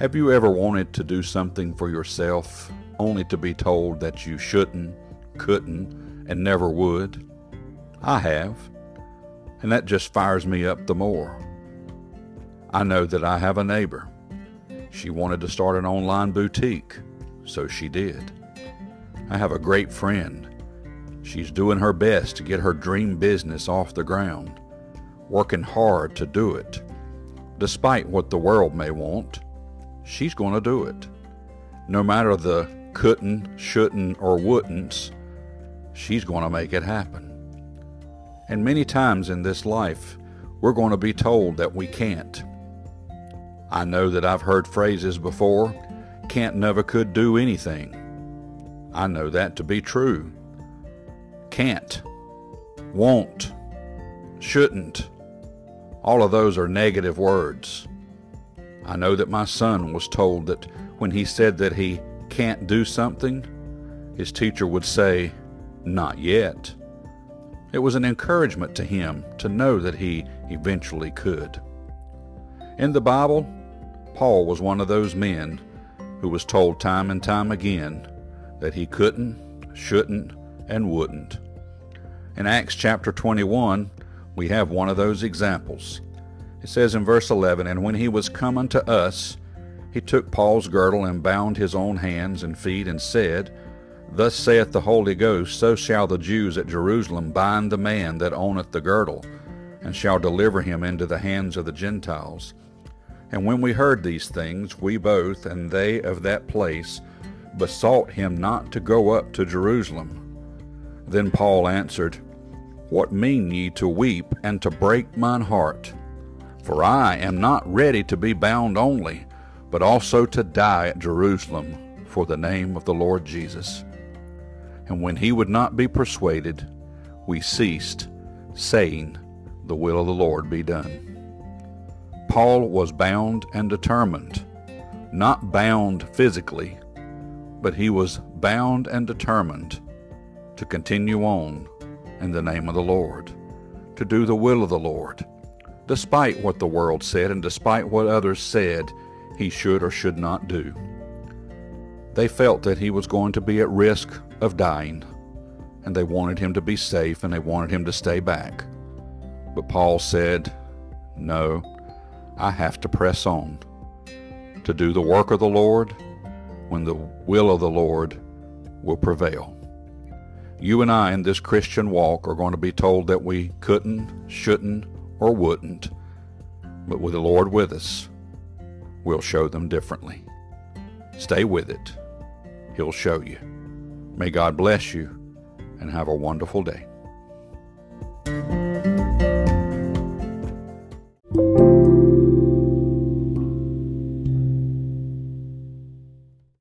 Have you ever wanted to do something for yourself only to be told that you shouldn't, couldn't, and never would? I have, and that just fires me up the more. I know that I have a neighbor. She wanted to start an online boutique, so she did. I have a great friend. She's doing her best to get her dream business off the ground, working hard to do it. Despite what the world may want, she's going to do it. No matter the couldn't, shouldn't, or wouldn'ts, she's going to make it happen. And many times in this life, we're going to be told that we can't. I know that I've heard phrases before can't, never, could do anything. I know that to be true. Can't, won't, shouldn't, all of those are negative words. I know that my son was told that when he said that he can't do something, his teacher would say, Not yet. It was an encouragement to him to know that he eventually could. In the Bible, Paul was one of those men who was told time and time again that he couldn't, shouldn't, and wouldn't. In Acts chapter 21, we have one of those examples. It says in verse 11, And when he was come unto us, he took Paul's girdle and bound his own hands and feet, and said, Thus saith the Holy Ghost, So shall the Jews at Jerusalem bind the man that owneth the girdle, and shall deliver him into the hands of the Gentiles. And when we heard these things, we both and they of that place besought him not to go up to Jerusalem. Then Paul answered, What mean ye to weep and to break mine heart? For I am not ready to be bound only, but also to die at Jerusalem for the name of the Lord Jesus. And when he would not be persuaded, we ceased, saying, The will of the Lord be done. Paul was bound and determined, not bound physically, but he was bound and determined to continue on in the name of the Lord, to do the will of the Lord, despite what the world said and despite what others said he should or should not do. They felt that he was going to be at risk of dying, and they wanted him to be safe and they wanted him to stay back. But Paul said, No, I have to press on to do the work of the Lord when the will of the Lord will prevail. You and I in this Christian walk are going to be told that we couldn't, shouldn't, or wouldn't, but with the Lord with us, we'll show them differently. Stay with it. He'll show you. May God bless you and have a wonderful day.